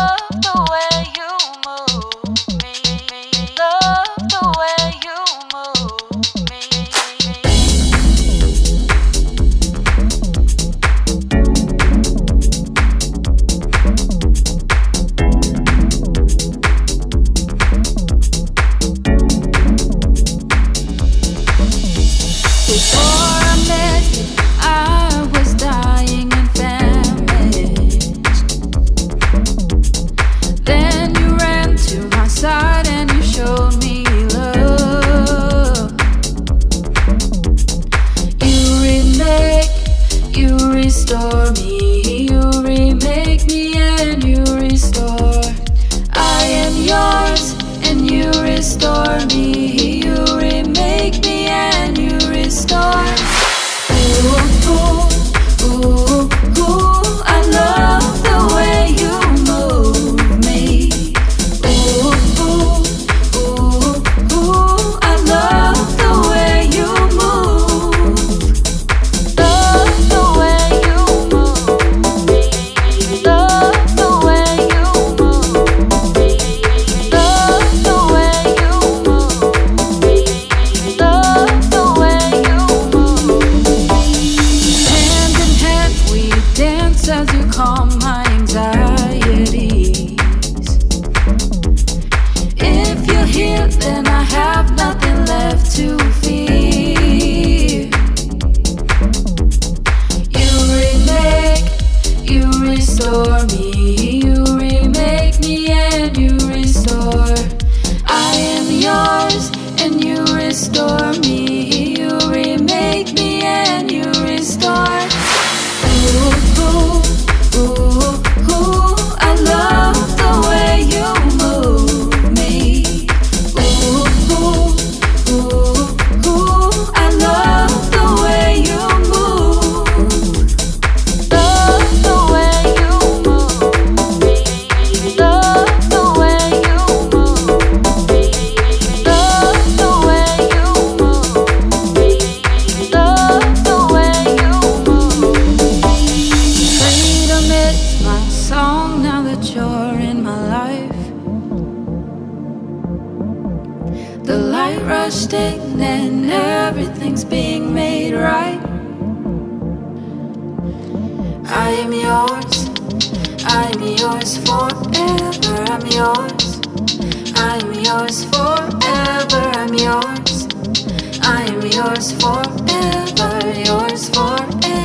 oh. restore me. You remake me and you restore. I am yours. this rusting and everything's being made right. I am yours, I am yours forever, I'm yours. I'm yours forever, I'm yours. I'm yours forever, yours forever.